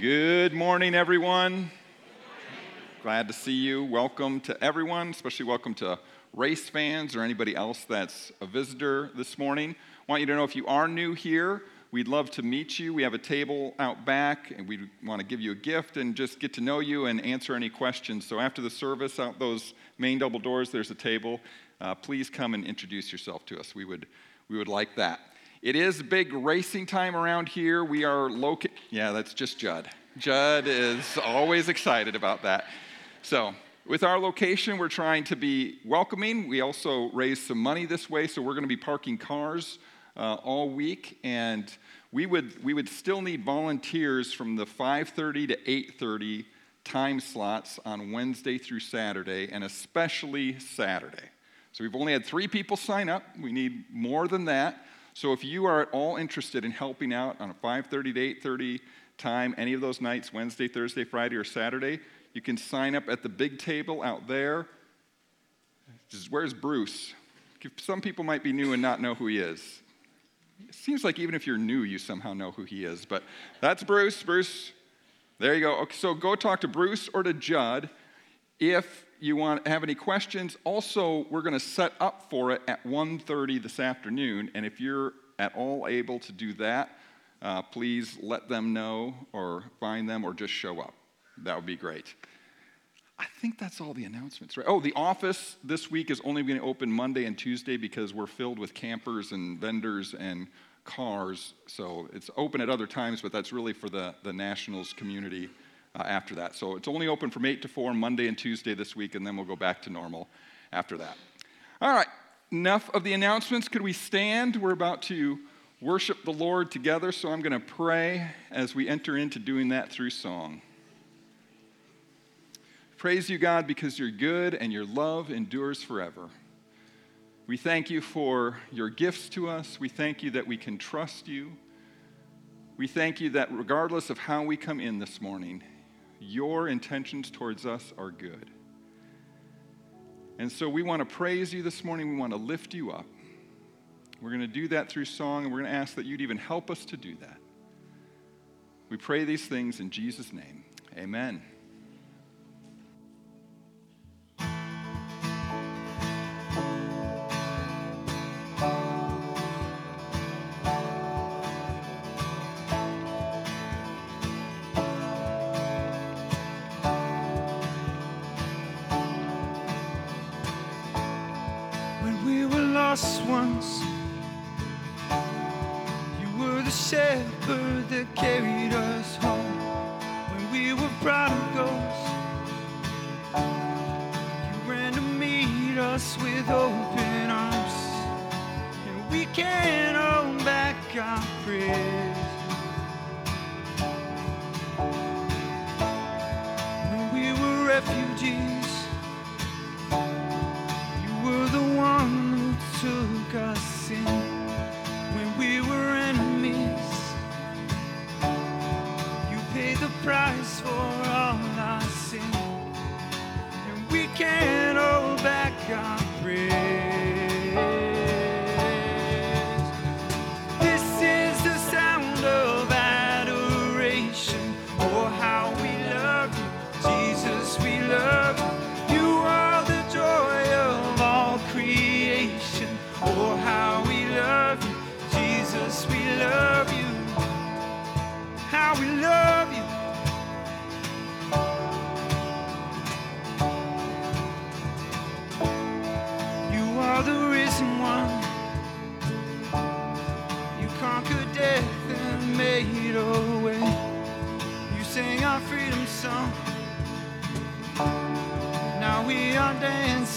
Good morning, everyone. Glad to see you. Welcome to everyone, especially welcome to race fans or anybody else that's a visitor this morning. Want you to know if you are new here, we'd love to meet you. We have a table out back, and we want to give you a gift and just get to know you and answer any questions. So after the service, out those main double doors, there's a table. Uh, please come and introduce yourself to us. We would, we would like that. It is big racing time around here. We are located. Yeah, that's just Judd. Judd is always excited about that. So, with our location, we're trying to be welcoming. We also raise some money this way, so we're going to be parking cars uh, all week, and we would we would still need volunteers from the 5:30 to 8:30 time slots on Wednesday through Saturday, and especially Saturday. So we've only had three people sign up. We need more than that. So if you are at all interested in helping out on a 5:30 to 8:30 time, any of those nights, Wednesday, Thursday, Friday, or Saturday, you can sign up at the big table out there. Just, where's Bruce? Some people might be new and not know who he is. It seems like even if you're new, you somehow know who he is. But that's Bruce. Bruce, there you go. Okay, so go talk to Bruce or to Judd if you want have any questions also we're going to set up for it at 1.30 this afternoon and if you're at all able to do that uh, please let them know or find them or just show up. That would be great. I think that's all the announcements right? Oh the office this week is only going to open monday and tuesday because we're filled with campers and vendors and cars so it's open at other times but that's really for the, the nationals community uh, after that. So it's only open from 8 to 4 Monday and Tuesday this week, and then we'll go back to normal after that. All right, enough of the announcements. Could we stand? We're about to worship the Lord together, so I'm going to pray as we enter into doing that through song. Praise you, God, because you're good and your love endures forever. We thank you for your gifts to us. We thank you that we can trust you. We thank you that regardless of how we come in this morning, your intentions towards us are good. And so we want to praise you this morning. We want to lift you up. We're going to do that through song, and we're going to ask that you'd even help us to do that. We pray these things in Jesus' name. Amen. us once. You were the shepherd that carried us home when we were prodigals. You ran to meet us with open arms, and we can own back our praise. When we were refugees.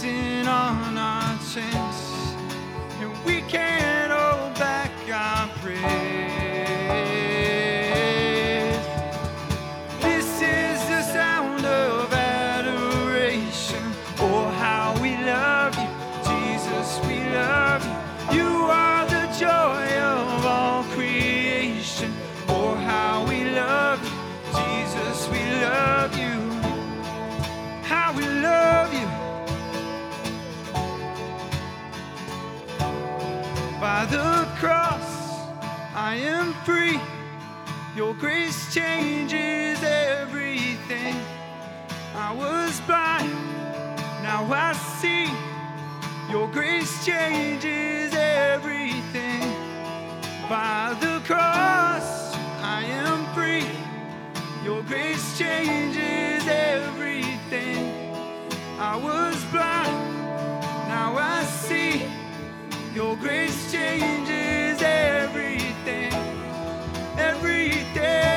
dancing free. Your grace changes everything. I was blind, now I see. Your grace changes everything. By the cross, I am free. Your grace changes everything. I was blind, now I see. Your grace changes everything every day.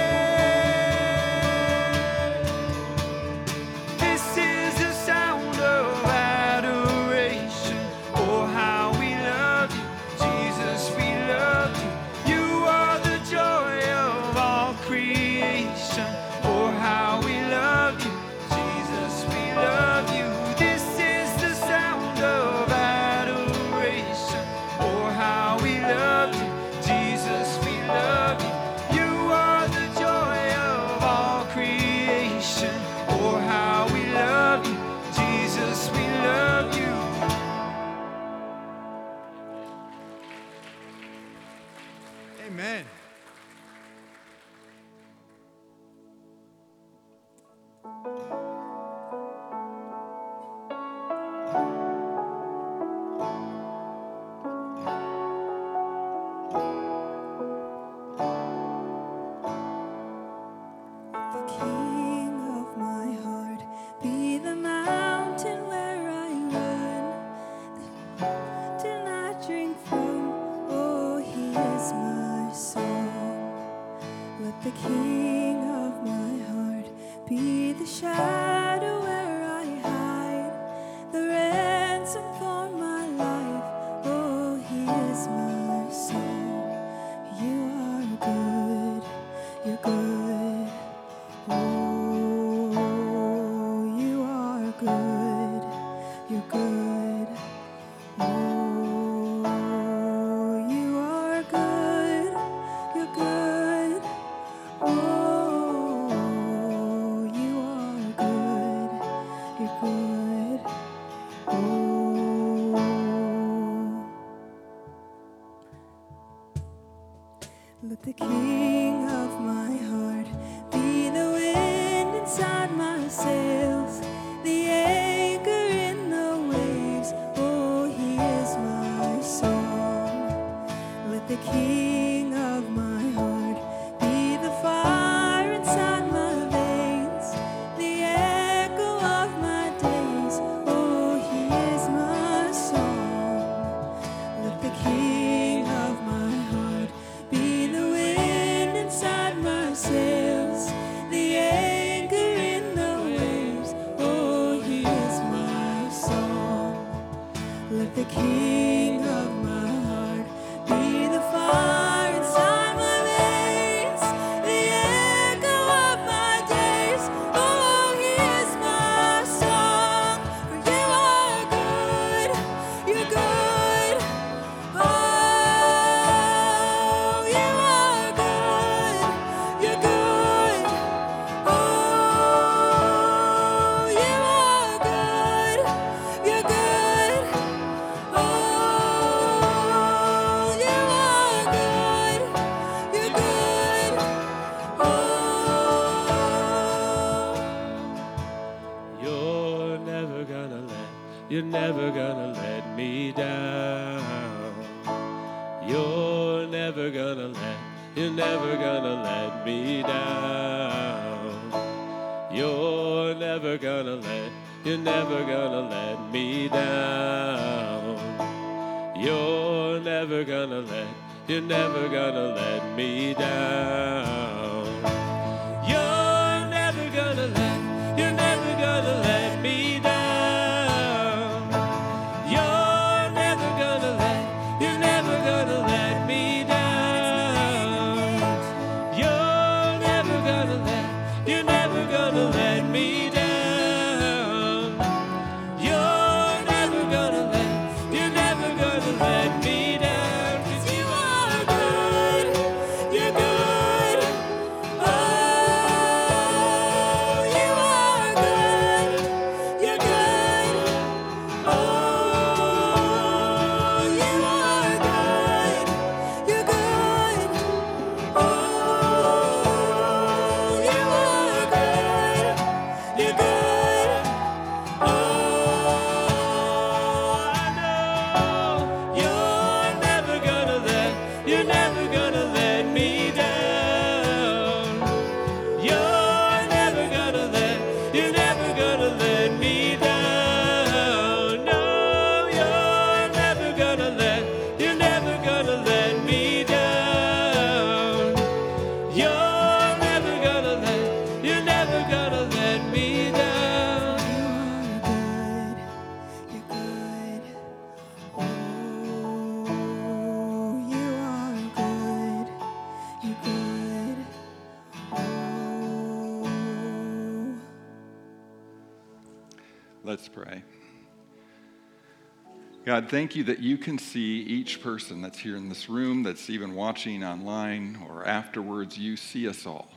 Thank you that you can see each person that's here in this room, that's even watching online or afterwards. You see us all.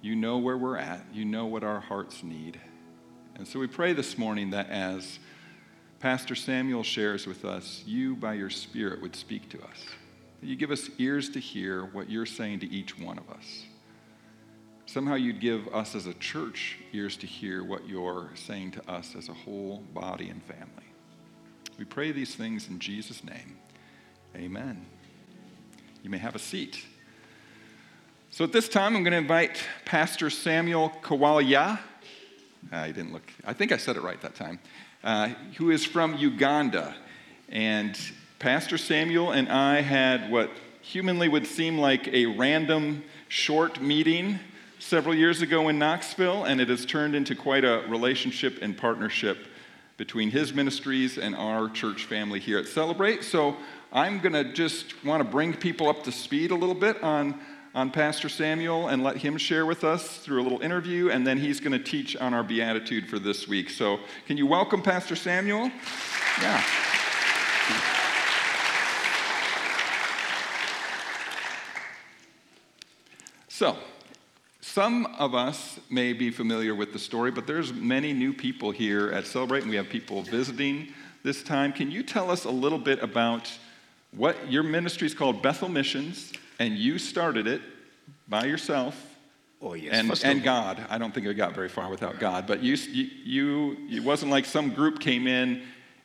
You know where we're at, you know what our hearts need. And so we pray this morning that as Pastor Samuel shares with us, you by your Spirit would speak to us. That you give us ears to hear what you're saying to each one of us. Somehow you'd give us as a church ears to hear what you're saying to us as a whole body and family. We pray these things in Jesus' name. Amen. You may have a seat. So at this time, I'm going to invite Pastor Samuel Kawalya. I didn't look, I think I said it right that time, uh, who is from Uganda. And Pastor Samuel and I had what humanly would seem like a random short meeting several years ago in Knoxville, and it has turned into quite a relationship and partnership between his ministries and our church family here at Celebrate. So I'm going to just want to bring people up to speed a little bit on, on Pastor Samuel and let him share with us through a little interview, and then he's going to teach on our Beatitude for this week. So can you welcome Pastor Samuel? Yeah. So, some of us may be familiar with the story, but there's many new people here at Celebrate, and we have people visiting this time. Can you tell us a little bit about what your ministry is called Bethel Missions, and you started it by yourself? Oh, yes. And, First and of- God. I don't think it got very far without God, but you, you, you, it wasn't like some group came in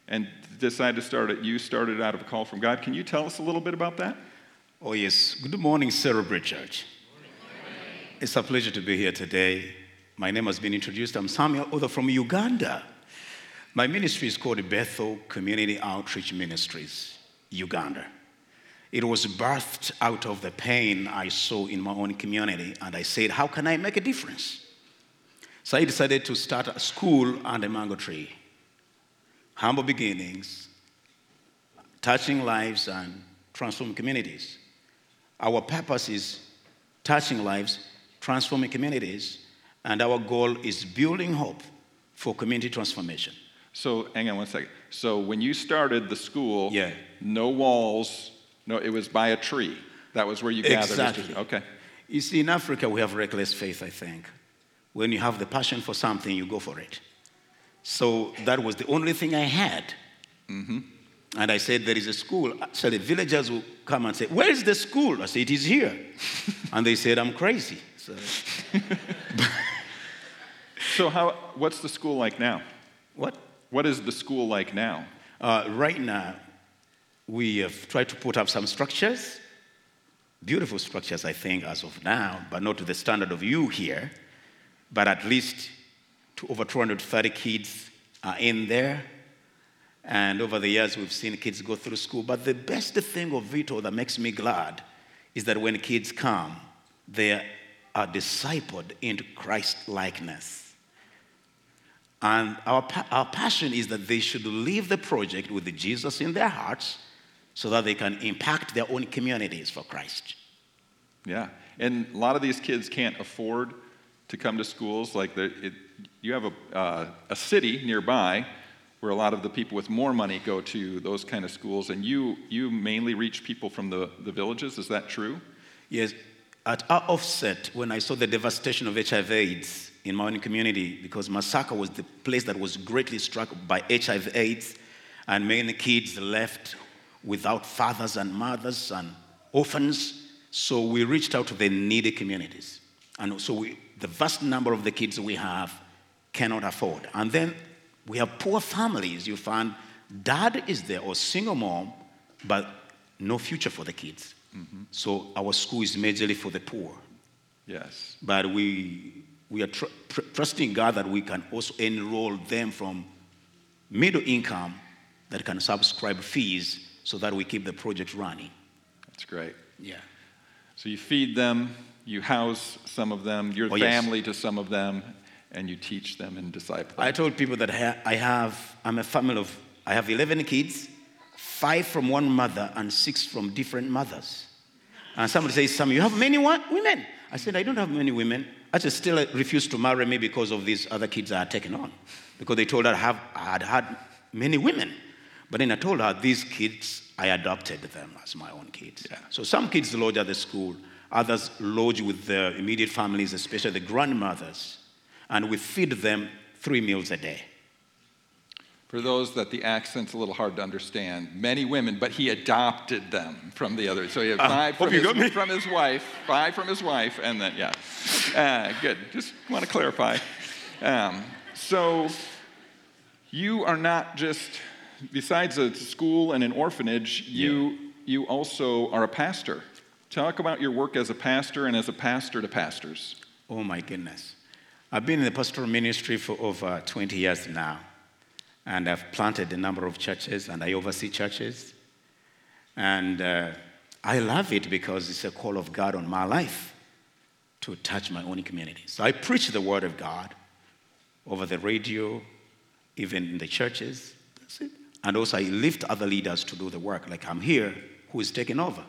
and decided to start it. You started out of a call from God. Can you tell us a little bit about that? Oh, yes. Good morning, Celebrate Church. It's a pleasure to be here today. My name has been introduced. I'm Samuel Other from Uganda. My ministry is called Bethel Community Outreach Ministries, Uganda. It was birthed out of the pain I saw in my own community, and I said, How can I make a difference? So I decided to start a school under mango tree. Humble beginnings, touching lives and transforming communities. Our purpose is touching lives, transforming communities, and our goal is building hope for community transformation. So, hang on one second. So, when you started the school, Yeah. no walls, no, it was by a tree. That was where you gathered. Exactly. Okay. You see, in Africa, we have reckless faith, I think. When you have the passion for something, you go for it. So that was the only thing I had. Mm-hmm. And I said, There is a school. So the villagers will come and say, Where is the school? I said, It is here. and they said, I'm crazy. So, So, how, what's the school like now? what? What is the school like now? Uh, right now, we have tried to put up some structures, beautiful structures, I think, as of now, but not to the standard of you here. But at least to over 230 kids are in there. And over the years, we've seen kids go through school. But the best thing of it all that makes me glad is that when kids come, they are discipled into Christ likeness. And our, our passion is that they should leave the project with Jesus in their hearts so that they can impact their own communities for Christ. Yeah. And a lot of these kids can't afford to come to schools. Like, the, it, you have a, uh, a city nearby where a lot of the people with more money go to those kind of schools, and you, you mainly reach people from the, the villages. Is that true? Yes, at our offset, when I saw the devastation of HIV/AIDS in my own community, because Masaka was the place that was greatly struck by HIV/AIDS, and many kids left without fathers and mothers and orphans. So we reached out to the needy communities, and so we, the vast number of the kids we have cannot afford. And then we have poor families. You find dad is there or single mom, but no future for the kids. Mm-hmm. So our school is majorly for the poor. Yes. But we, we are tr- tr- trusting God that we can also enroll them from middle income that can subscribe fees so that we keep the project running. That's great. Yeah. So you feed them, you house some of them, you're Oh, yes. family to some of them, and you teach them and disciple them. I told people that I have, I'm a family of, I have 11 kids, five from one mother and six from different mothers. And somebody says, Sam, you have many women. I said, I don't have many women. I just still refuse to marry me because of these other kids I are taken on. because they told her I, have, I had had many women. But then I told her these kids, I adopted them as my own kids. Yeah. So some kids lodge at the school, others lodge with their immediate families, especially the grandmothers, and we feed them three meals a day. For those that the accent's a little hard to understand, many women, but he adopted them from the other. So he had Ah, five hope from, his, from his wife, five from his wife, and then, yeah. Uh, good. Just want to clarify. Um, so you are not just, besides a school and an orphanage, you, you also are a pastor. Talk about your work as a pastor and as a pastor to pastors. Oh my goodness. I've been in the pastoral ministry for over 20 years now. And I've planted a number of churches and I oversee churches. And uh, I love it because it's a call of God on my life to touch my own community. So I preach the word of God over the radio, even in the churches. That's it. And also I lift other leaders to do the work. Like I'm here, who is taking over.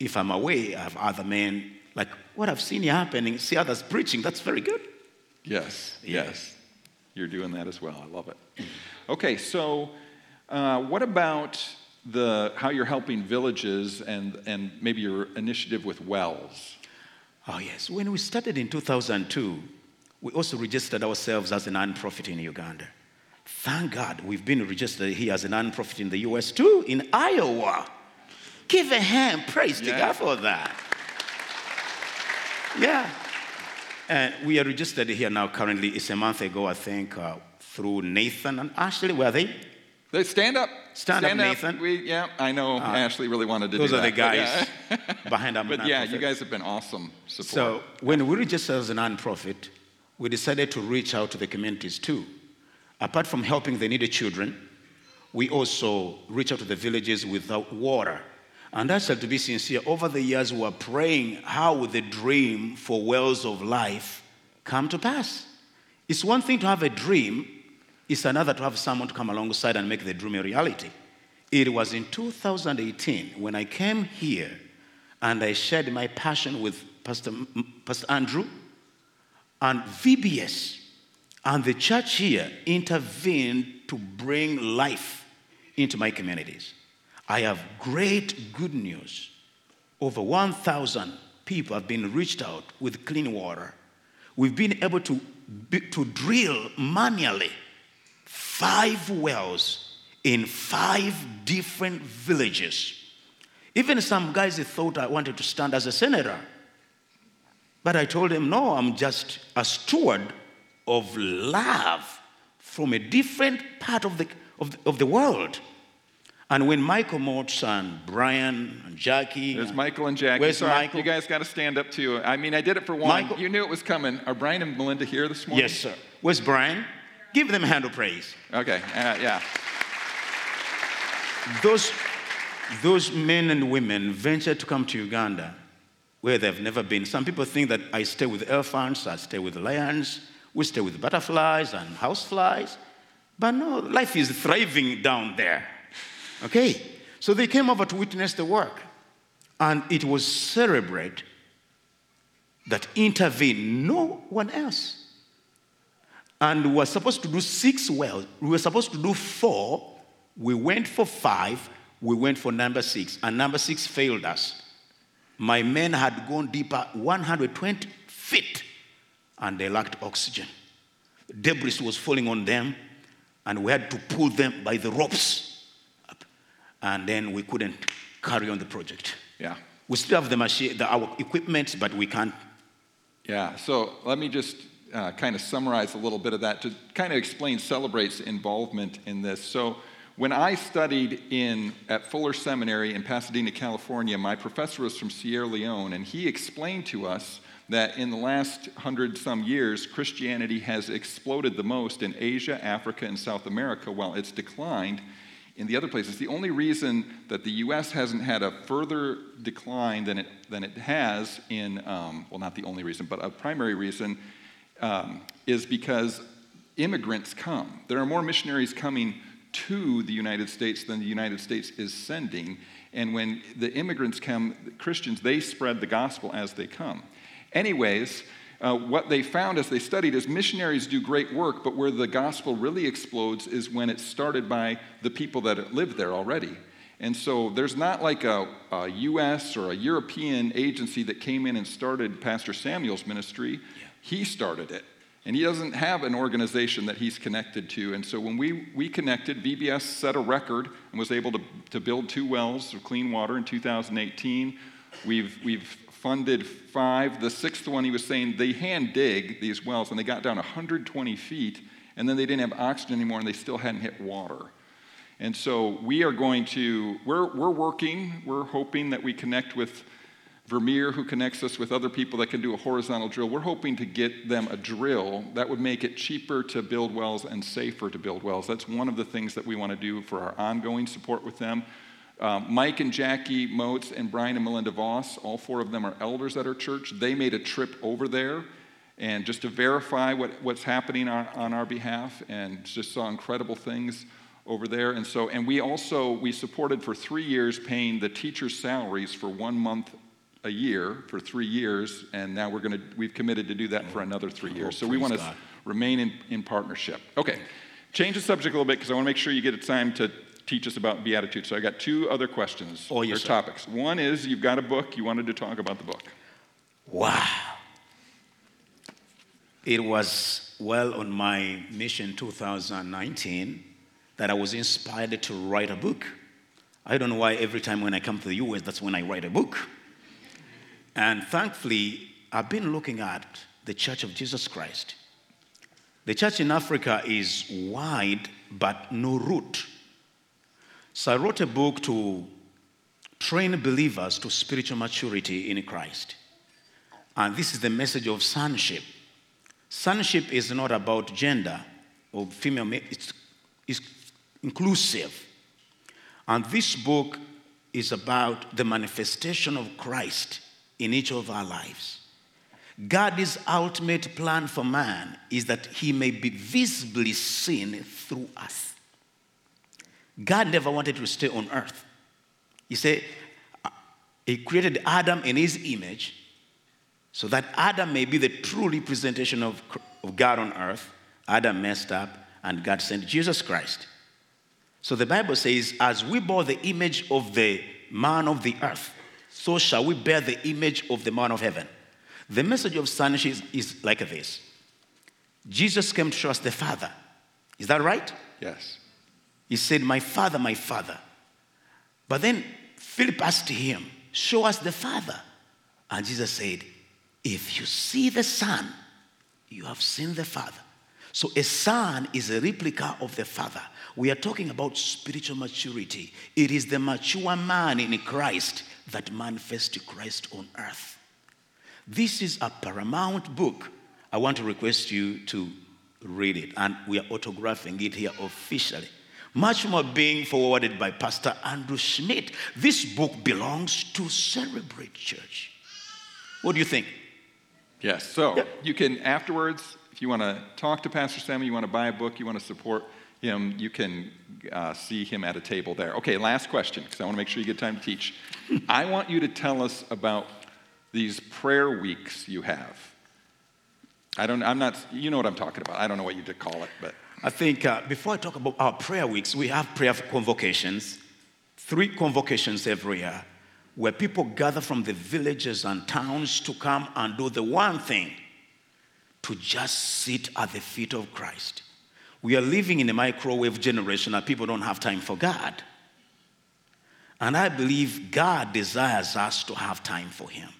If I'm away, I have other men. Like what I've seen happening, see others preaching, that's very good. Yes, Yeah. yes. You're doing that as well. I love it. Okay, so uh, what about the how you're helping villages and and maybe your initiative with wells? Oh, yes. When we started in 2002, we also registered ourselves as a non-profit in Uganda. Thank God we've been registered here as a non-profit in the US too, in Iowa. Give a hand, praise to God for that. Yeah. And we are registered here now currently. It's a month ago, I think, uh, through Nathan and Ashley. Were they? They stand up. Stand up, Nathan. We, yeah, I know Ashley really wanted to Those are the that, but guys yeah. behind our But yeah, non-profit. you guys have been awesome support. So when we registered as a nonprofit, we decided to reach out to the communities too. Apart from helping the needy children, we also reach out to the villages without water. And I actually, to be sincere, over the years we were praying how would the dream for wells of life come to pass. It's one thing to have a dream, it's another to have someone to come alongside and make the dream a reality. It was in 2018 when I came here and I shared my passion with Pastor, Pastor Andrew and VBS and the church here intervened to bring life into my communities. I have great good news. Over 1,000 people have been reached out with clean water. We've been able to, to drill manually five wells in five different villages. Even some guys thought I wanted to stand as a senator. But I told him, no, I'm just a steward of love from a different part of the, of of the world. And when Michael Moats and Brian and Jackie. There's Michael and Jackie. Where's Sorry, Michael? You guys got to stand up too. I mean, I did it for one. Michael- You knew it was coming. Are Brian and Melinda here this morning? Yes, sir. Where's Brian? Give them a hand of praise. Okay. Uh, yeah. Those, those men and women ventured to come to Uganda where they've never been. Some people think that I stay with elephants, I stay with lions, we stay with butterflies and houseflies. But no, life is thriving down there. Okay? So they came over to witness the work. And it was Celebrate that intervened, no one else. And we were supposed to do six wells. We were supposed to do four. We went for five. We went for number six. And number six failed us. My men had gone deeper 120 feet and they lacked oxygen. Debris was falling on them and we had to pull them by the ropes. And then we couldn't carry on the project. Yeah. We still have the machine, the, our equipment, but we can't. Yeah, so let me just uh, kind of summarize a little bit of that to kind of explain Celebrate's involvement in this. So, when I studied in, at Fuller Seminary in Pasadena, California, my professor was from Sierra Leone, and he explained to us that in the last hundred some years, Christianity has exploded the most in Asia, Africa, and South America, while it's declined in the other places. The only reason that the U.S. hasn't had a further decline than it, than it has in, um, well, not the only reason, but a primary reason um, is because immigrants come. There are more missionaries coming to the United States than the United States is sending. And when the immigrants come, the Christians, they spread the gospel as they come. Anyways, uh, what they found as they studied is missionaries do great work, but where the gospel really explodes is when it's started by the people that live there already. And so there's not like a, a U.S. or a European agency that came in and started Pastor Samuel's ministry. He started it. And he doesn't have an organization that he's connected to. And so when we, we connected, VBS set a record and was able to, to build two wells of clean water in 2018. We've, we've funded five. The sixth one, he was saying they hand dig these wells and they got down 120 feet and then they didn't have oxygen anymore and they still hadn't hit water. And so we are going to, we're, we're working, we're hoping that we connect with Vermeer, who connects us with other people that can do a horizontal drill. We're hoping to get them a drill that would make it cheaper to build wells and safer to build wells. That's one of the things that we want to do for our ongoing support with them. Um, Mike and Jackie Moats and Brian and Melinda Voss, all four of them are elders at our church. They made a trip over there and just to verify what, what's happening on, on our behalf and just saw incredible things over there. And so, and we also, we supported for three years paying the teachers' salaries for one month a year for three years, and now we're going to, we've committed to do that for another three years. So we want to remain in, in partnership. Okay, change the subject a little bit because I want to make sure you get a time to teach us about Beatitude. So I got two other questions Oh, yes, or sir. topics. One is you've got a book, you wanted to talk about the book. Wow. It was well on my mission 2019 that I was inspired to write a book. I don't know why every time when I come to the US, that's when I write a book. And thankfully, I've been looking at the Church of Jesus Christ. The church in Africa is wide, but no root. So I wrote a book to train believers to spiritual maturity in Christ. And this is the message of sonship. Sonship is not about gender or female, it's, it's inclusive. And this book is about the manifestation of Christ in each of our lives. God's ultimate plan for man is that he may be visibly seen through us. God never wanted to stay on earth. He said, uh, He created Adam in his image so that Adam may be the true representation of, of God on earth. Adam messed up, and God sent Jesus Christ. So the Bible says, as we bore the image of the man of the earth, so shall we bear the image of the man of heaven. The message of sonship is, is like this Jesus came to show us the Father. Is that right? Yes. He said, My Father, my Father. But then Philip asked him, Show us the Father. And Jesus said, If you see the Son, you have seen the Father. So a son is a replica of the Father. We are talking about spiritual maturity. It is the mature man in Christ that manifests Christ on earth. This is a paramount book. I want to request you to read it, and we are autographing it here officially. Much more being forwarded by Pastor Andrew Schmidt. This book belongs to Celebrate Church. What do you think? Yes. So you can afterwards, if you want to talk to Pastor Samuel, you want to buy a book, you want to support him, you can uh, see him at a table there. Okay, last question, because I want to make sure you get time to teach. I want you to tell us about these prayer weeks you have. I don't. I'm not. You know what I'm talking about. I don't know what you did call it, but I think uh, before I talk about our prayer weeks, we have prayer convocations, three convocations every year, where people gather from the villages and towns to come and do the one thing to just sit at the feet of Christ. We are living in a microwave generation and people don't have time for God. And I believe God desires us to have time for Him.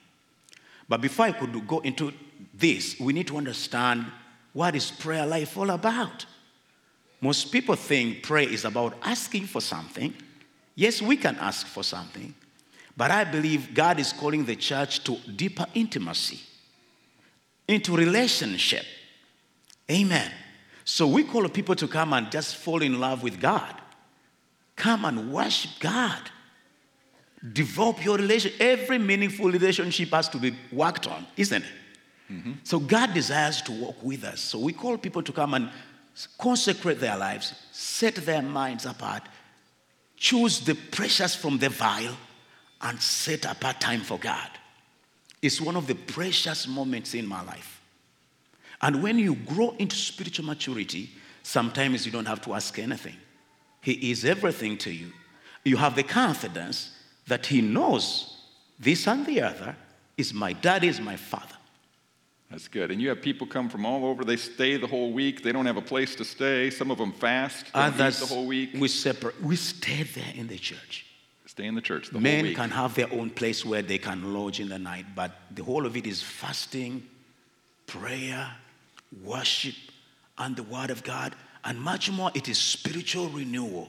But before I could go into this, we need to understand what is prayer life all about. Most people think prayer is about asking for something. Yes, we can ask for something, but I believe God is calling the church to deeper intimacy, into relationship. Amen. So we call people to come and just fall in love with God. Come and worship God. Develop your relationship. Every meaningful relationship has to be worked on, isn't it? Mm-hmm. So God desires to walk with us. So we call people to come and consecrate their lives, set their minds apart, choose the precious from the vile, and set apart time for God. It's one of the precious moments in my life. And when you grow into spiritual maturity, sometimes you don't have to ask anything. He is everything to you. You have the confidence that He knows this and the other is my dad, is my father. That's good. And you have people come from all over. They stay the whole week. They don't have a place to stay. Some of them fast. They don't eat Others, the whole week. we separate. We stay there in the church. Stay in the church the whole Men week. can have their own place where they can lodge in the night, but the whole of it is fasting, prayer, worship, and the Word of God, and much more. It is spiritual renewal.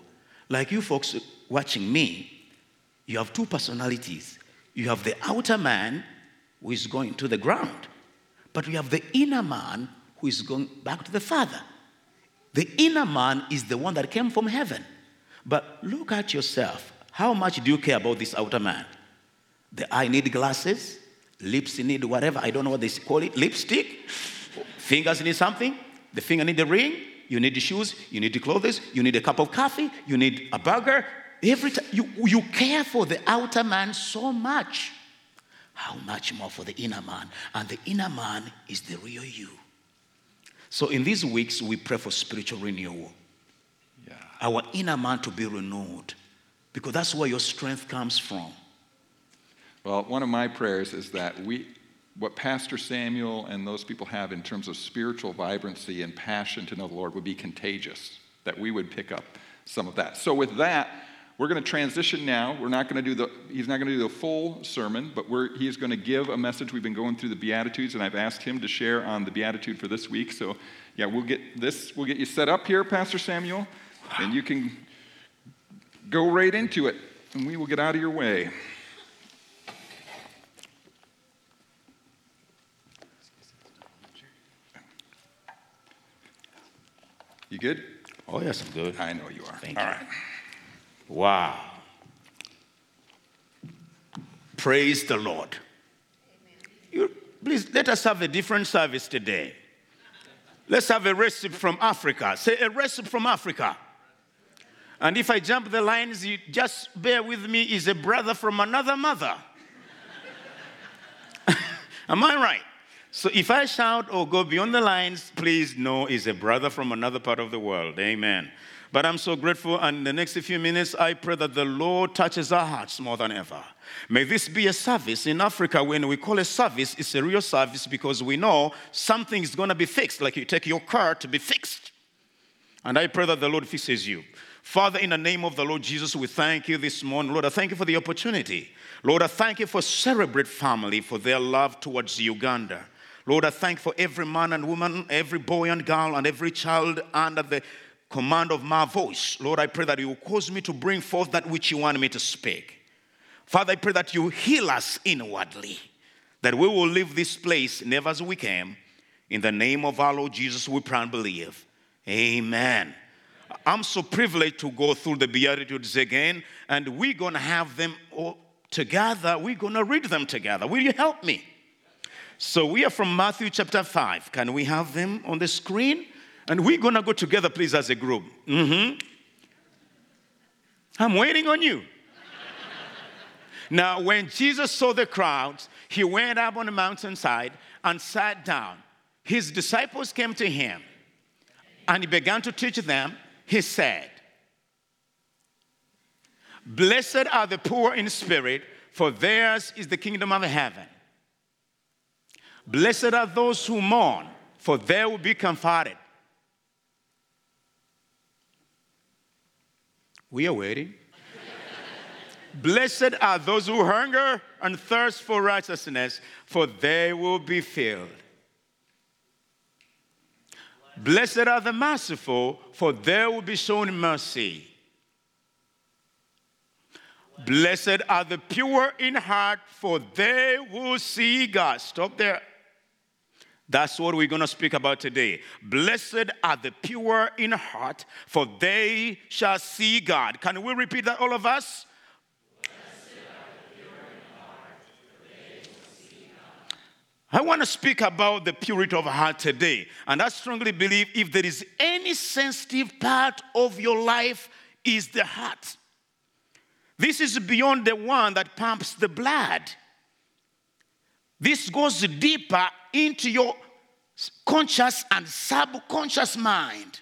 Like you folks watching me, you have two personalities. You have the outer man who is going to the ground, but we have the inner man who is going back to the Father. The inner man is the one that came from heaven. But look at yourself. How much do you care about this outer man? The eye need glasses, lips need whatever, I don't know what they call it, lipstick, fingers need something, the finger need the ring, you need the shoes, you need the clothes, you need a cup of coffee, you need a burger. Every time you, you care for the outer man so much. How much more for the inner man? And the inner man is the real you. So in these weeks, we pray for spiritual renewal. yeah. Our inner man to be renewed. Because that's where your strength comes from. Well, one of my prayers is that we, what Pastor Samuel and those people have in terms of spiritual vibrancy and passion to know the Lord would be contagious, that we would pick up some of that. So, with that, we're going to transition now. We're not going to do the, he's not going to do the full sermon, but we're, he's going to give a message. We've been going through the Beatitudes, and I've asked him to share on the Beatitude for this week. So, yeah, we'll get this, we'll get you set up here, Pastor Samuel, and you can go right into it, and we will get out of your way. You good? Oh, yes, I'm good. I know you are. Thank All you. right. Wow. Praise the Lord. You, please let us have a different service today. Let's have a recipe from Africa. Say a recipe from Africa. And if I jump the lines, you just bear with me, is a brother from another mother. Am I right? So if I shout or go beyond the lines, please know is a brother from another part of the world. Amen. But I'm so grateful, and in the next few minutes, I pray that the Lord touches our hearts more than ever. May this be a service. In Africa, when we call a service, it's a real service because we know something is going to be fixed, like you take your car to be fixed. And I pray that the Lord fixes you. Father, in the name of the Lord Jesus, we thank you this morning. Lord, I thank you for the opportunity. Lord, I thank you for Celebrate family, for their love towards Uganda. Lord, I thank for every man and woman, every boy and girl, and every child under the command of my voice. Lord, I pray that you will cause me to bring forth that which you want me to speak. Father, I pray that you heal us inwardly, that we will leave this place never as we came. In the name of our Lord Jesus, we pray and believe. Amen. I'm so privileged to go through the Beatitudes again, and we're going to have them all together. We're going to read them together. Will you help me? So we are from Matthew chapter 5. Can we have them on the screen? And we're going to go together, please, as a group. hmm I'm waiting on you. now, when Jesus saw the crowds, he went up on the mountainside and sat down. His disciples came to him, and he began to teach them. He said, Blessed are the poor in spirit, for theirs is the kingdom of heaven. Blessed are those who mourn, for they will be comforted. We are waiting. Blessed are those who hunger and thirst for righteousness, for they will be filled. Blessed are the merciful, for they will be shown mercy. Blessed are the pure in heart, for they will see God. Stop there. That's what we're going to speak about today. Blessed are the pure in heart, for they shall see God. Can we repeat that, all of us? I want to speak about the purity of heart today. And I strongly believe if there is any sensitive part of your life is the heart. This is beyond the one that pumps the blood. This goes deeper into your conscious and subconscious mind.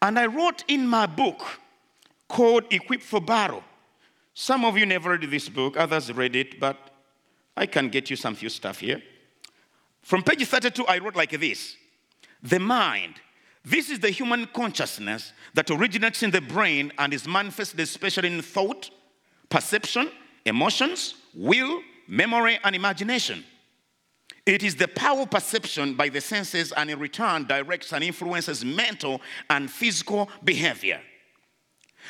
And I wrote in my book called Equipped for Battle. Some of you never read this book, others read it, but I can get you some few stuff here. From page 32, I wrote like this The mind. This is the human consciousness that originates in the brain and is manifested especially in thought, perception, emotions, will, memory, and imagination. It is the power of perception by the senses and in return directs and influences mental and physical behavior.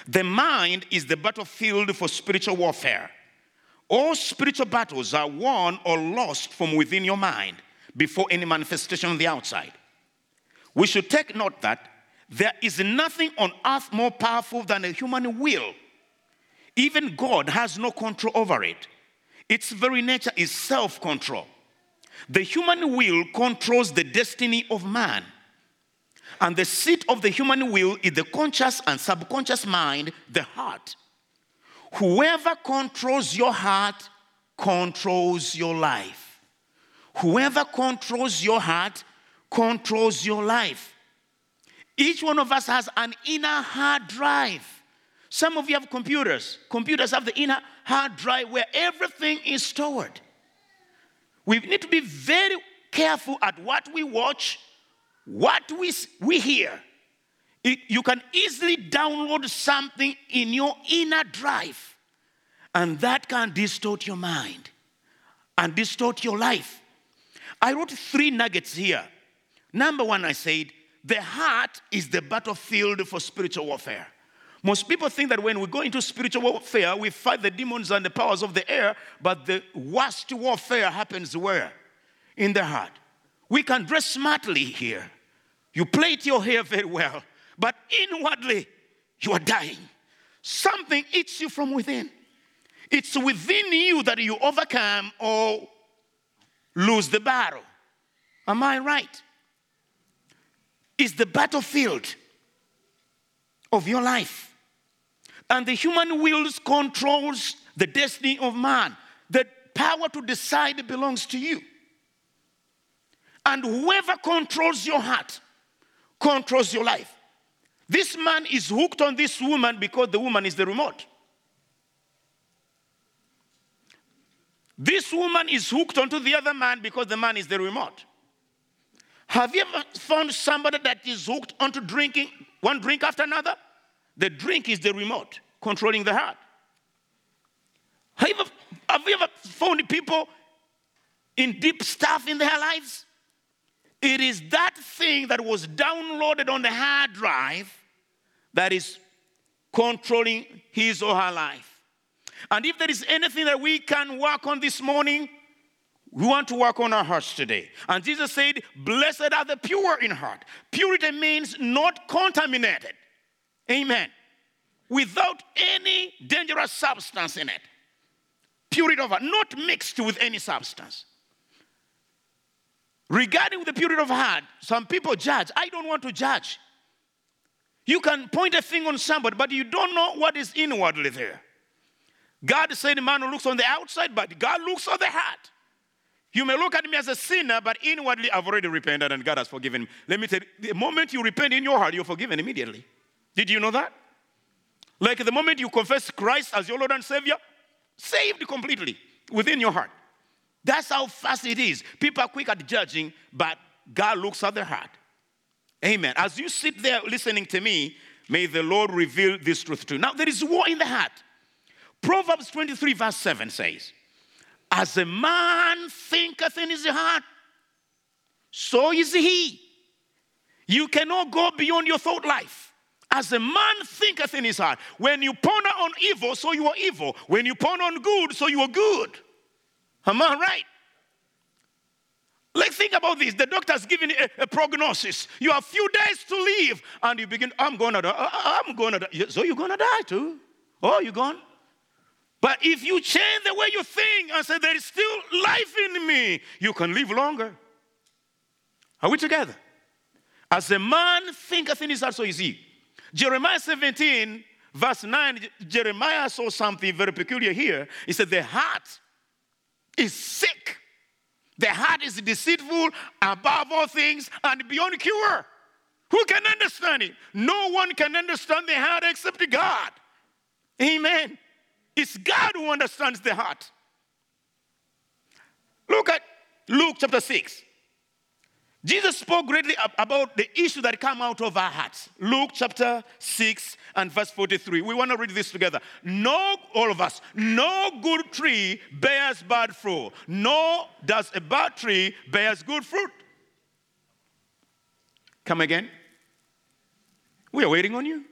The mind is the battlefield for spiritual warfare. All spiritual battles are won or lost from within your mind before any manifestation on the outside. We should take note that there is nothing on earth more powerful than a human will. Even God has no control over it. Its very nature is self control. The human will controls the destiny of man. And the seat of the human will is the conscious and subconscious mind, the heart. Whoever controls your heart controls your life. Whoever controls your heart controls your life. Each one of us has an inner hard drive. Some of you have computers. Computers have the inner hard drive where everything is stored. We need to be very careful at what we watch, what we, we hear. It, you can easily download something in your inner drive, and that can distort your mind and distort your life. I wrote three nuggets here. Number one, I said, the heart is the battlefield for spiritual warfare. Most people think that when we go into spiritual warfare, we fight the demons and the powers of the air, but the worst warfare happens where? In the heart. We can dress smartly here. You plait your hair very well, but inwardly, you are dying. Something eats you from within. It's within you that you overcome or lose the battle. Am I right? It's the battlefield of your life. And the human will controls the destiny of man. The power to decide belongs to you. And whoever controls your heart controls your life. This man is hooked on this woman because the woman is the remote. This woman is hooked onto the other man because the man is the remote. Have you ever found somebody that is hooked onto drinking one drink after another? The drink is the remote controlling the heart. Have you ever, have you ever found people in deep stuff in their lives? It is that thing that was downloaded on the hard drive that is controlling his or her life. And if there is anything that we can work on this morning, we want to work on our hearts today. And Jesus said, Blessed are the pure in heart. Purity means not contaminated. Amen. Without any dangerous substance in it. Purity of heart, not mixed with any substance. Regarding the purity of heart, some people judge. I don't want to judge. You can point a thing on somebody, but you don't know what is inwardly there. God said, "The Man looks on the outside, but God looks on the heart. You may look at me as a sinner, but inwardly I've already repented and God has forgiven me. Let me tell you, the moment you repent in your heart, you're forgiven immediately. Did you know that? Like the moment you confess Christ as your Lord and Savior, saved completely within your heart. That's how fast it is. People are quick at judging, but God looks at the heart. Amen. As you sit there listening to me, may the Lord reveal this truth to you. Now, there is war in the heart. Proverbs 23, verse 7 says, As a man thinketh in his heart, so is he. You cannot go beyond your thought life. As a man thinketh in his heart, when you ponder on evil, so you are evil. When you ponder on good, so you are good. Am I right? Like, think about this. The doctor's giving a, a, prognosis. You have few days to live, and you begin, I'm gonna die. I'm gonna die. So you're gonna die too. Oh, you're gone. But if you change the way you think and say, There is still life in me, you can live longer. Are we together? As a man thinketh in his heart, so is he. Jeremiah 17, verse 9, Jeremiah saw something very peculiar here. He said, The heart is sick. The heart is deceitful above all things and beyond cure. Who can understand it? No one can understand the heart except God. Amen. It's God who understands the heart. Look at Luke chapter 6. Jesus spoke greatly about the issue that come out of our hearts. Luke chapter 6 and verse 43. We want to read this together. No, all of us, no good tree bears bad fruit, nor does a bad tree bears good fruit. Come again. We are waiting on you.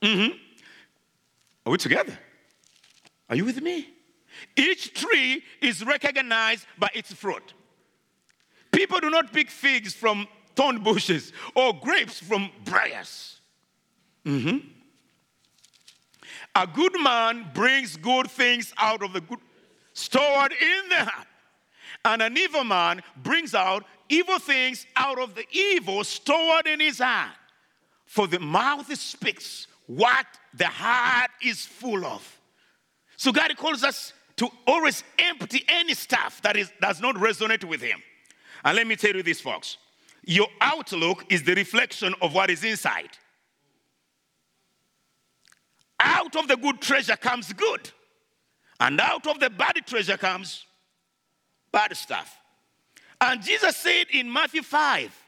Mm-hmm. Are we together? Are you with me? Each tree is recognized by its fruit. People do not pick figs from thorn bushes or grapes from briars. Mm-hmm. A good man brings good things out of the good stored in the heart. And an evil man brings out evil things out of the evil stored in his heart. For the mouth speaks what the heart is full of. So God calls us to always empty any stuff that is, does not resonate with Him. And let me tell you this, folks your outlook is the reflection of what is inside. Out of the good treasure comes good, and out of the bad treasure comes bad stuff. And Jesus said in Matthew 5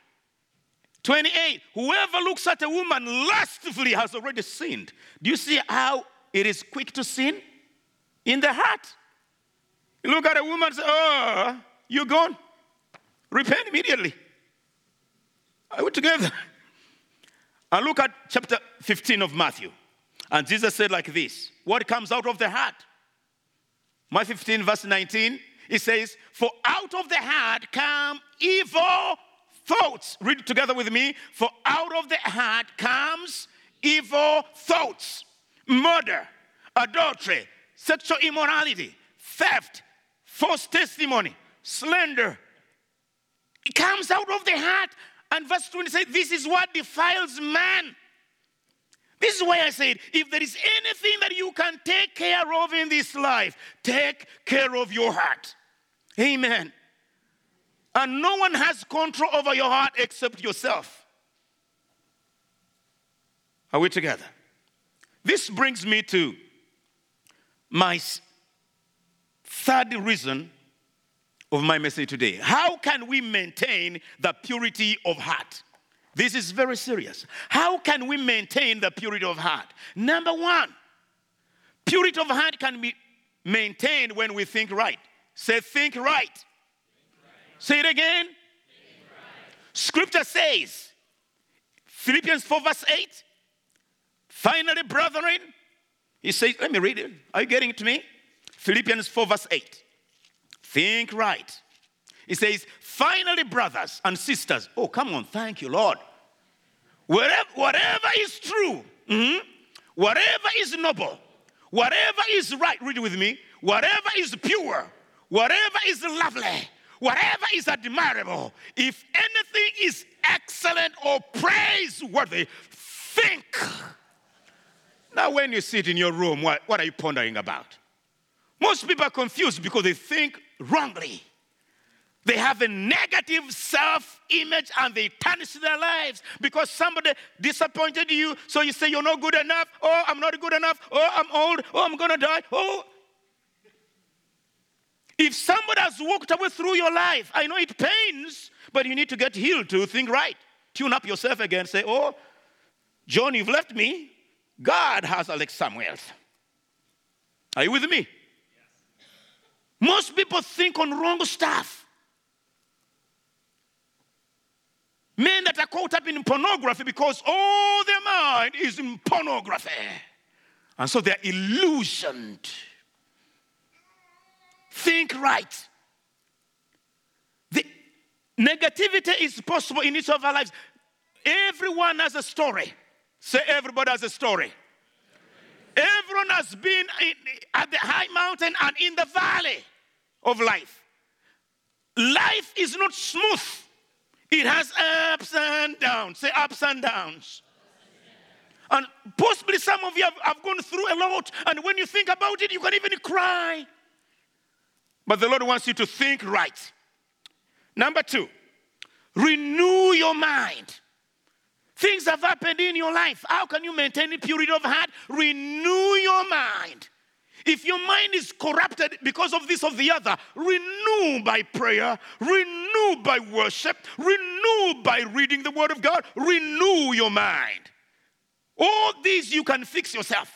28, whoever looks at a woman lustfully has already sinned. Do you see how it is quick to sin? In the heart. You look at a woman and say, Oh, you're gone. Repent immediately. Are we together? And look at chapter 15 of Matthew. And Jesus said like this What comes out of the heart? Matthew 15, verse 19, it says, For out of the heart come evil thoughts. Read it together with me. For out of the heart comes evil thoughts, murder, adultery, sexual immorality, theft, false testimony, slander. It comes out of the heart. And verse 20 says, This is what defiles man. This is why I said, if there is anything that you can take care of in this life, take care of your heart. Amen. And no one has control over your heart except yourself. Are we together? This brings me to my third reason of my message today. How can we maintain the purity of heart? This is very serious. How can we maintain the purity of heart? Number one, purity of heart can be maintained when we think right. Say, think right. Say it again. Scripture says, Philippians 4, verse 8. Finally, brethren, he says, let me read it. Are you getting it to me? Philippians 4, verse 8. Think right. He says, finally, brothers and sisters. Oh, come on. Thank you, Lord. Whatever, whatever is true, mm-hmm, whatever is noble, whatever is right, read with me, whatever is pure, whatever is lovely, whatever is admirable, if anything is excellent or praiseworthy, think. Now, when you sit in your room, what, what are you pondering about? Most people are confused because they think wrongly. They have a negative self image and they tarnish their lives because somebody disappointed you. So you say, You're not good enough. Oh, I'm not good enough. Oh, I'm old. Oh, I'm going to die. Oh, if somebody has walked away through your life, I know it pains, but you need to get healed to think right. Tune up yourself again. Say, oh, John, you've left me. God has Alex Samuels. Are you with me? Most people think on wrong stuff. Men that are caught up in pornography because all their mind is in pornography. And so they're illusioned. Think right. The negativity is possible in each of our lives. Everyone has a story. Say, everybody has a story. Everyone has been in, at the high mountain and in the valley of life. Life is not smooth, it has ups and downs. Say, ups and downs. And possibly some of you have, have gone through a lot, and when you think about it, you can even cry. but the Lord wants you to think right. Number two, renew your mind. Things have happened in your life. How can you maintain purity of heart? Renew your mind. If your mind is corrupted because of this or the other, renew by prayer, renew by worship, renew by reading the Word of God, renew your mind. All these you can fix yourself.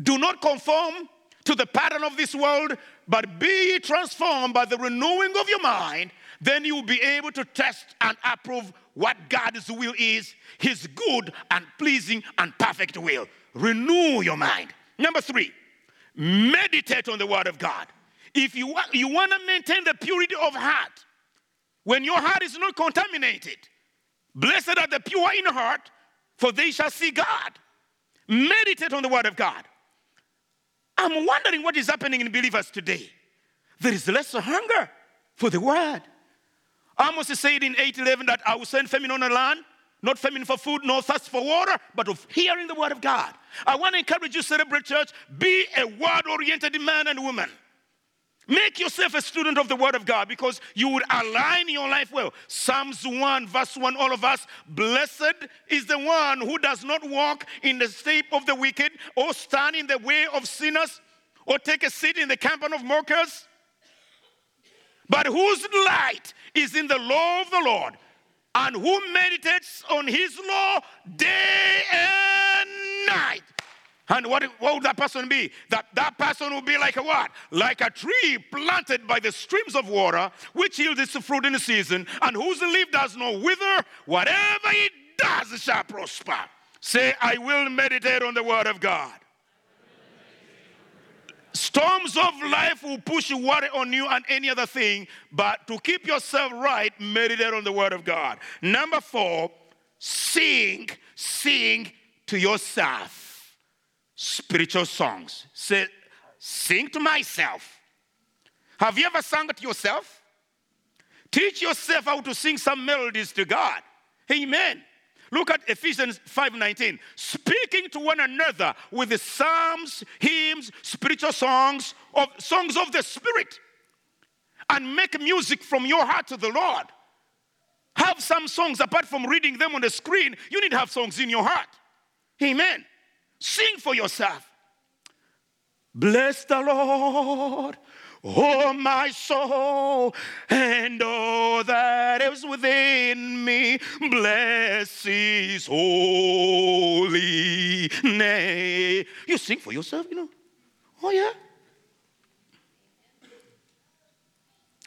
Do not conform to the pattern of this world, but be transformed by the renewing of your mind. Then you will be able to test and approve what God's will is, His good and pleasing and perfect will. Renew your mind. Number three, meditate on the Word of God. If you, you want to maintain the purity of heart, when your heart is not contaminated, blessed are the pure in heart, for they shall see God. Meditate on the Word of God. I'm wondering what is happening in believers today. There is less hunger for the Word. Amos said in 8:11 that I will send famine on the land, not famine for food, nor thirst for water, but of hearing the word of God. I want to encourage you, Celebrate Church, be a word-oriented man and woman. Make yourself a student of the Word of God because you would align your life well. Psalms 1, verse 1, all of us, blessed is the one who does not walk in the step of the wicked, or stand in the way of sinners, or take a seat in the company of mockers, but whose light is in the law of the Lord, and who meditates on his law day and night. And what, what would that person be? That that person will be like a what? Like a tree planted by the streams of water, which yields its fruit in the season, and whose leaf does not wither. Whatever it does shall prosper. Say, I will meditate on the word of God. Storms of life will push worry on you and any other thing, but to keep yourself right, meditate on the word of God. Number four, sing, sing to yourself. Spiritual songs. Say, sing to myself. Have you ever sung to yourself? Teach yourself how to sing some melodies to God. Amen. Look at Ephesians 5:19. Speaking to one another with the psalms, hymns, spiritual songs, of songs of the spirit. And make music from your heart to the Lord. Have some songs apart from reading them on the screen. You need to have songs in your heart. Amen. Sing for yourself. Bless the Lord, oh my soul, and all that is within me. Bless his holy name. You sing for yourself, you know. Oh, yeah.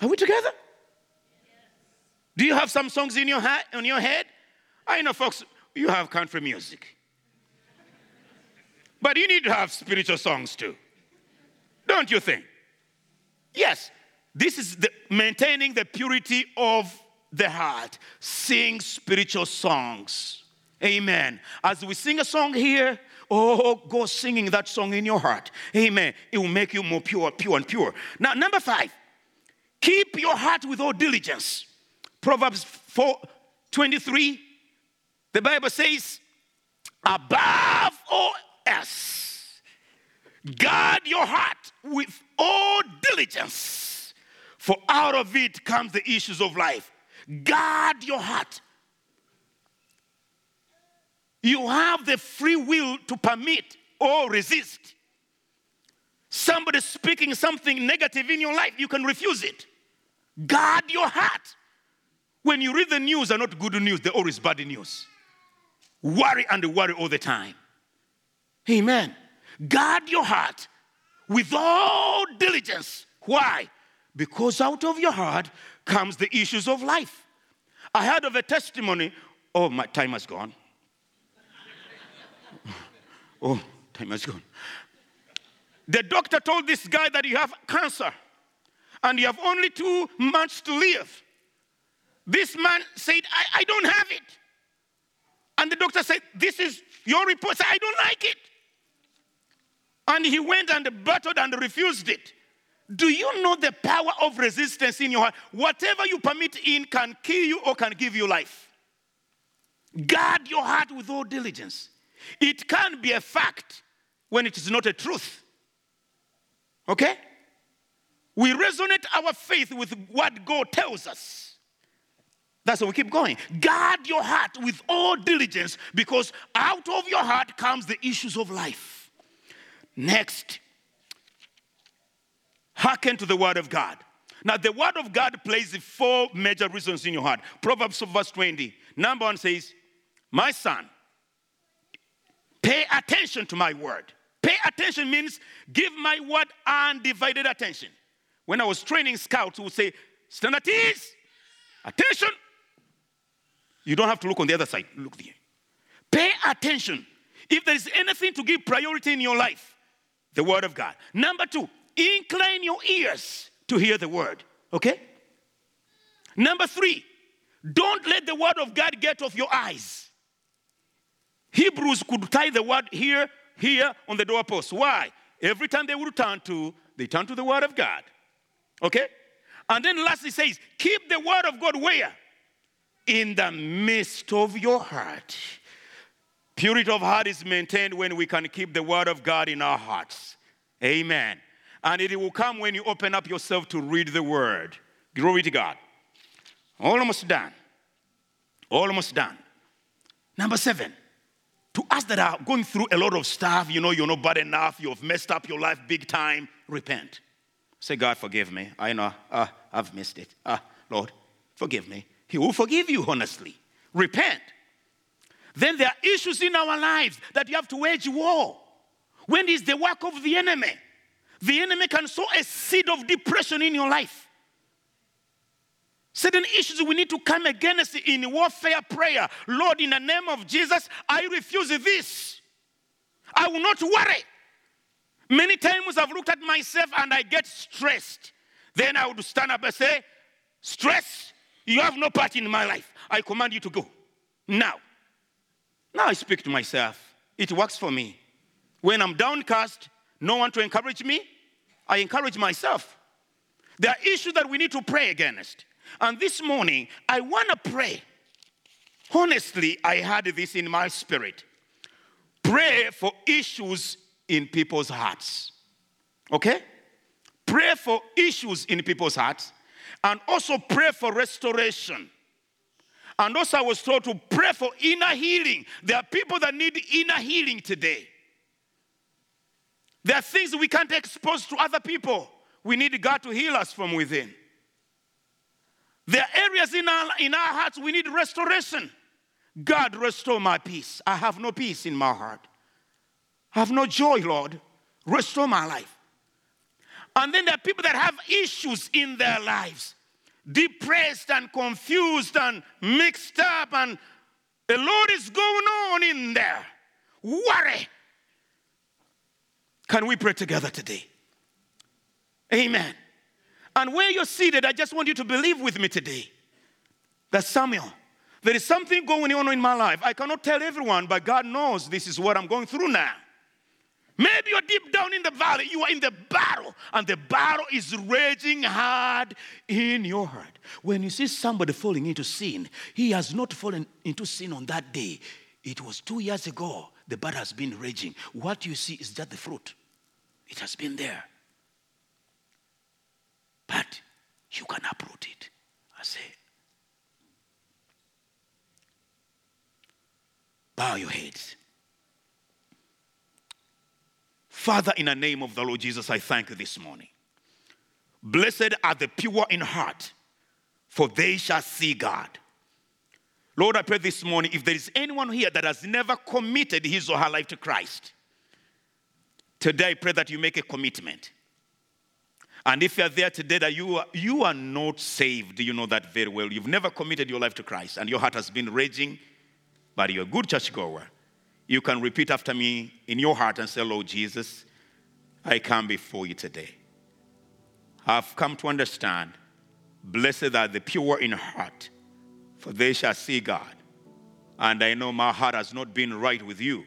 Are we together? Do you have some songs in your, ha- on your head? I know, folks, you have country music. But you need to have spiritual songs too. Don't you think? Yes, this is the, maintaining the purity of the heart. Sing spiritual songs. Amen. As we sing a song here, oh, go singing that song in your heart. Amen. It will make you more pure, pure, and pure. Now, number five, keep your heart with all diligence. Proverbs 4 23, the Bible says, above all else, guard your heart with all diligence, for out of it comes the issues of life. Guard your heart. You have the free will to permit or resist. Somebody speaking something negative in your life, you can refuse it. Guard your heart. When you read the news, are not good news, they're always bad news. Worry and worry all the time. Amen. Guard your heart with all diligence. Why? Because out of your heart comes the issues of life. I heard of a testimony. Oh, my time has gone. oh, time has gone. The doctor told this guy that you have cancer and you have only two months to live. This man said, I, I don't have it. And the doctor said, This is your report. Said, I don't like it. And he went and battled and refused it. Do you know the power of resistance in your heart? Whatever you permit in can kill you or can give you life. Guard your heart with all diligence. It can be a fact when it is not a truth. Okay? We resonate our faith with what God tells us. That's why we keep going. Guard your heart with all diligence because out of your heart comes the issues of life. Next, hearken to the word of God. Now, the word of God plays the four major reasons in your heart. Proverbs verse 20. Number one says, My son, pay attention to my word. Pay attention means give my word undivided attention. When I was training scouts, we would say, stand at ease, attention. You don't have to look on the other side, look there. Pay attention. If there is anything to give priority in your life, the word of God. Number two, incline your ears to hear the word, okay? Number three, don't let the word of God get off your eyes. Hebrews could tie the word here, here on the doorpost. Why? Every time they would turn to, they turn to the word of God. Okay? And then lastly says, keep the word of God where? In the midst of your heart. Purity of heart is maintained when we can keep the word of God in our hearts. Amen. And it will come when you open up yourself to read the word. Glory to God. Almost done. Almost done. Number seven, to us that are going through a lot of stuff, you know, you're not bad enough, you've messed up your life big time, repent. Say, God, forgive me. I know uh, I've missed it. Uh, Lord, forgive me. He will forgive you, honestly. Repent. Then there are issues in our lives that you have to wage war. When is the work of the enemy? The enemy can sow a seed of depression in your life. Certain issues we need to come against in warfare prayer. Lord, in the name of Jesus, I refuse this. I will not worry. Many times I've looked at myself and I get stressed. Then I would stand up and say, Stress, you have no part in my life. I command you to go. Now. Now I speak to myself. It works for me. When I'm downcast, no one to encourage me, I encourage myself. There are issues that we need to pray against. And this morning, I want to pray. Honestly, I had this in my spirit. Pray for issues in people's hearts. Okay? Pray for issues in people's hearts and also pray for restoration. And also, I was told to pray for inner healing. There are people that need inner healing today. There are things we can't expose to other people. We need God to heal us from within. There are areas in our, in our hearts we need restoration. God, restore my peace. I have no peace in my heart. I have no joy, Lord. Restore my life. And then there are people that have issues in their lives, depressed and confused and mixed up, and a lot is going on in there. Worry. Can we pray together today? Amen. And where you're seated, I just want you to believe with me today that Samuel, there is something going on in my life. I cannot tell everyone, but God knows this is what I'm going through now. Maybe you're deep down in the valley, you are in the battle, and the battle is raging hard in your heart. When you see somebody falling into sin, he has not fallen into sin on that day. It was two years ago. The battle has been raging. What you see is just the fruit, it has been there. But you can uproot it. I say, bow your heads. Father, in the name of the Lord Jesus, I thank you this morning. Blessed are the pure in heart, for they shall see God. Lord, I pray this morning if there is anyone here that has never committed his or her life to Christ, today I pray that you make a commitment. And if you're there today that you are, you are not saved, you know that very well. You've never committed your life to Christ and your heart has been raging, but you're a good churchgoer. You can repeat after me in your heart and say, Lord Jesus, I come before you today. I've come to understand, blessed are the pure in heart, for they shall see God. And I know my heart has not been right with you.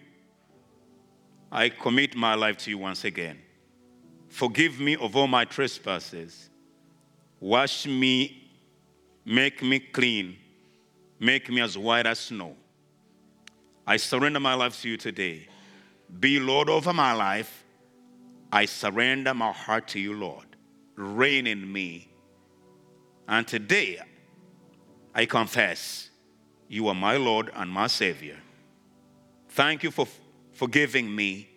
I commit my life to you once again. Forgive me of all my trespasses. Wash me, make me clean, make me as white as snow. I surrender my life to you today. Be Lord over my life. I surrender my heart to you, Lord. reign in me. And today, I confess you are my Lord and my Savior. Thank you for forgiving me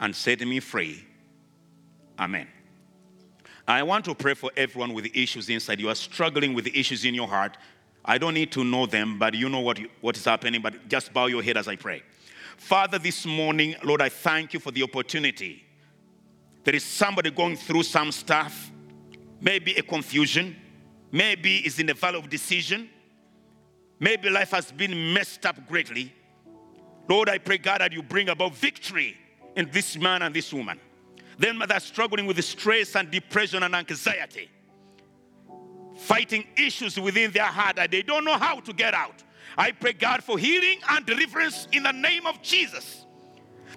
and setting me free. Amen. I want to pray for everyone with the issues inside. You are struggling with the issues in your heart. I don't need to know them, but you know what, you, what is happening. But just bow your head as I pray. Father, this morning, Lord, I thank you for the opportunity. There is somebody going through some stuff, maybe a confusion, maybe is in the valley of decision, maybe life has been messed up greatly. Lord, I pray, God, that you bring about victory in this man and this woman. Them that are struggling with stress and depression and anxiety, fighting issues within their heart that they don't know how to get out. I pray, God, for healing and deliverance in the name of Jesus,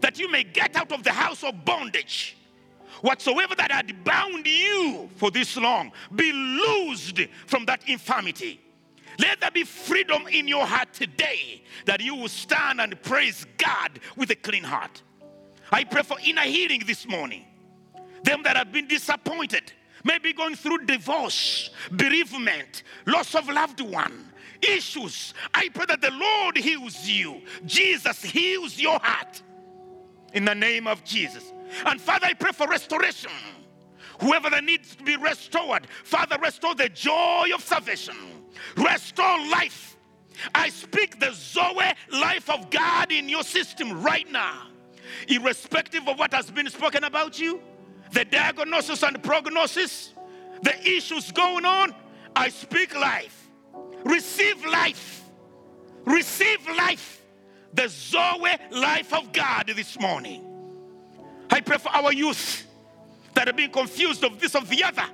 that you may get out of the house of bondage. Whatsoever that had bound you for this long, be loosed from that infirmity. Let there be freedom in your heart today that you will stand and praise God with a clean heart. I pray for inner healing this morning. Them that have been disappointed, maybe going through divorce, bereavement, loss of loved one, issues. I pray that the Lord heals you. Jesus heals your heart. In the name of Jesus. And Father, I pray for restoration. Whoever that needs to be restored, Father, restore the joy of salvation, restore life. I speak the Zoe life of God in your system right now, irrespective of what has been spoken about you, the diagnosis and prognosis, the issues going on. I speak life. Receive life. Receive life. The Zoe life of God this morning. I pray for our youth that are being confused of this of the other.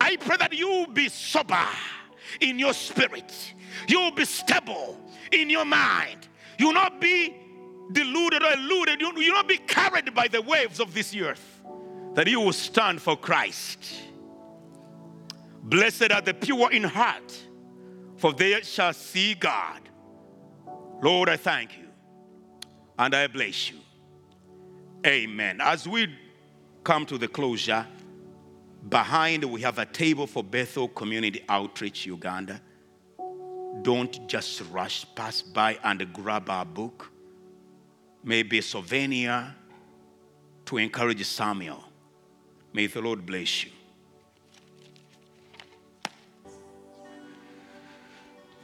I pray that you be sober in your spirit. You will be stable in your mind. You will not be deluded or eluded. You will not be carried by the waves of this earth. That you will stand for Christ. Blessed are the pure in heart, for they shall see God. Lord, I thank you and I bless you. Amen. As we come to the closure, behind we have a table for Bethel Community Outreach Uganda. Don't just rush, pass by and grab our book. Maybe a souvenir to encourage Samuel. May the Lord bless you.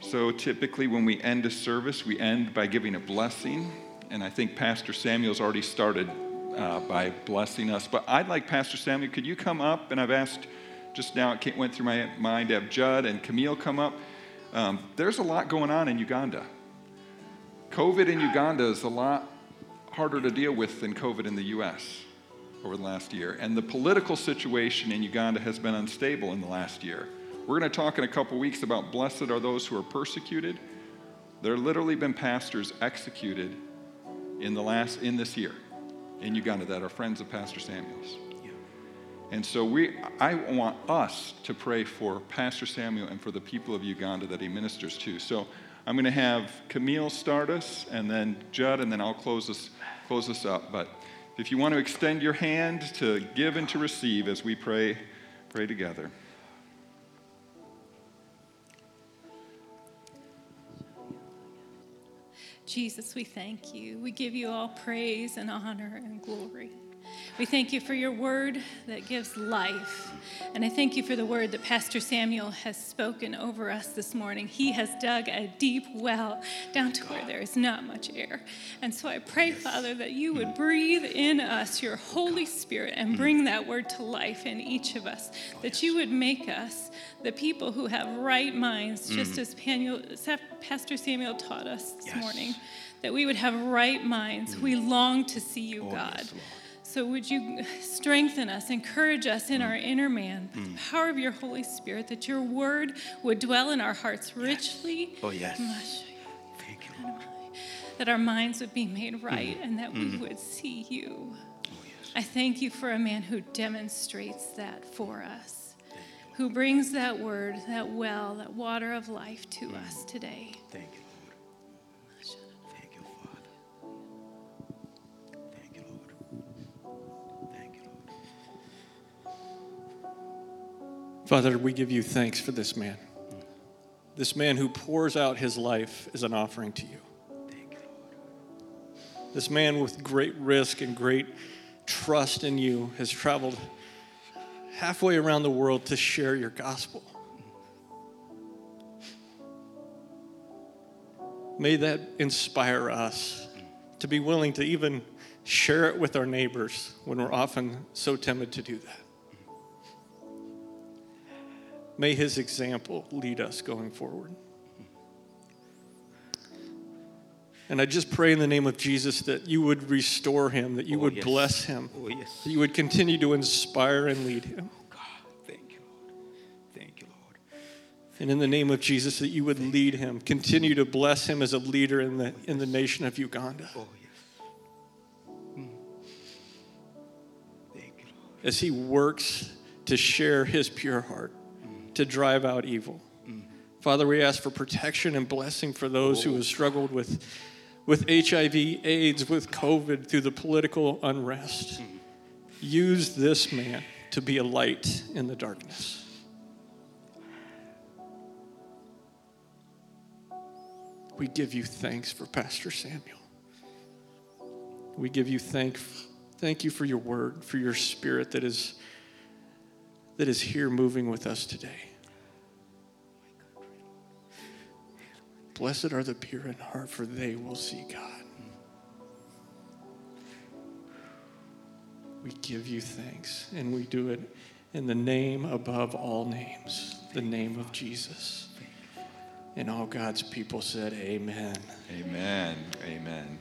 So typically, when we end a service, we end by giving a blessing. And I think Pastor Samuel's already started uh, by blessing us. But I'd like Pastor Samuel, could you come up? And I've asked just now, it went through my mind to have Judd and Camille come up. Um, there's a lot going on in Uganda. COVID in Uganda is a lot harder to deal with than COVID in the US over the last year. And the political situation in Uganda has been unstable in the last year. We're going to talk in a couple weeks about blessed are those who are persecuted. There have literally been pastors executed in the last in this year in Uganda that are friends of Pastor Samuel's. Yeah. And so we I want us to pray for Pastor Samuel and for the people of Uganda that he ministers to. So I'm going to have Camille start us and then Judd and then I'll close us, close this up. But if you want to extend your hand to give and to receive as we pray pray together. Jesus, we thank you. We give you all praise and honor and glory. We thank you for your word that gives life. And I thank you for the word that Pastor Samuel has spoken over us this morning. He has dug a deep well down to where there is not much air. And so I pray, Father, that you would breathe in us your Holy Spirit and mm. bring that word to life in each of us, oh, that you would make us the people who have right minds, mm. just as Pastor Samuel taught us this morning, that we would have right minds. We mm. long to see you, Oh, God. So, would you strengthen us, encourage us in our inner man, with the mm. power of your Holy Spirit, that your word would dwell in our hearts richly, Oh, yes. Mm, thank you, Lord. that our minds would be made mm. right, and that we would see you. Oh, yes. I thank you for a man who demonstrates that for us, who brings that word, that well, that water of life to us today. Father, we give you thanks for this man. This man who pours out his life as an offering to you. This man with great risk and great trust in you has traveled halfway around the world to share your gospel. May that inspire us to be willing to even share it with our neighbors when we're often so timid to do that. May his example lead us going forward. And I just pray in the name of Jesus that you would restore him, that you Oh, would yes. bless him, Oh, yes. that you would continue to inspire and lead him. Oh, God, thank you, Lord. Thank you, Lord. And in the name of Jesus, that you would lead him, continue to bless him as a leader in the, in the nation of Uganda. Oh, yes. Mm. Thank you, Lord. as he works to share his pure heart, to drive out evil. Father, we ask for protection and blessing for those who have struggled with, with HIV, AIDS, with COVID, through the political unrest. Use this man to be a light in the darkness. We give you thanks for Pastor Samuel. We give you thank, thank you for your word, for your spirit that is, that is here moving with us today. Blessed are the pure in heart, for they will see God. We give you thanks, and we do it in the name above all names, the name of Jesus. And all God's people said, Amen. Amen. Amen.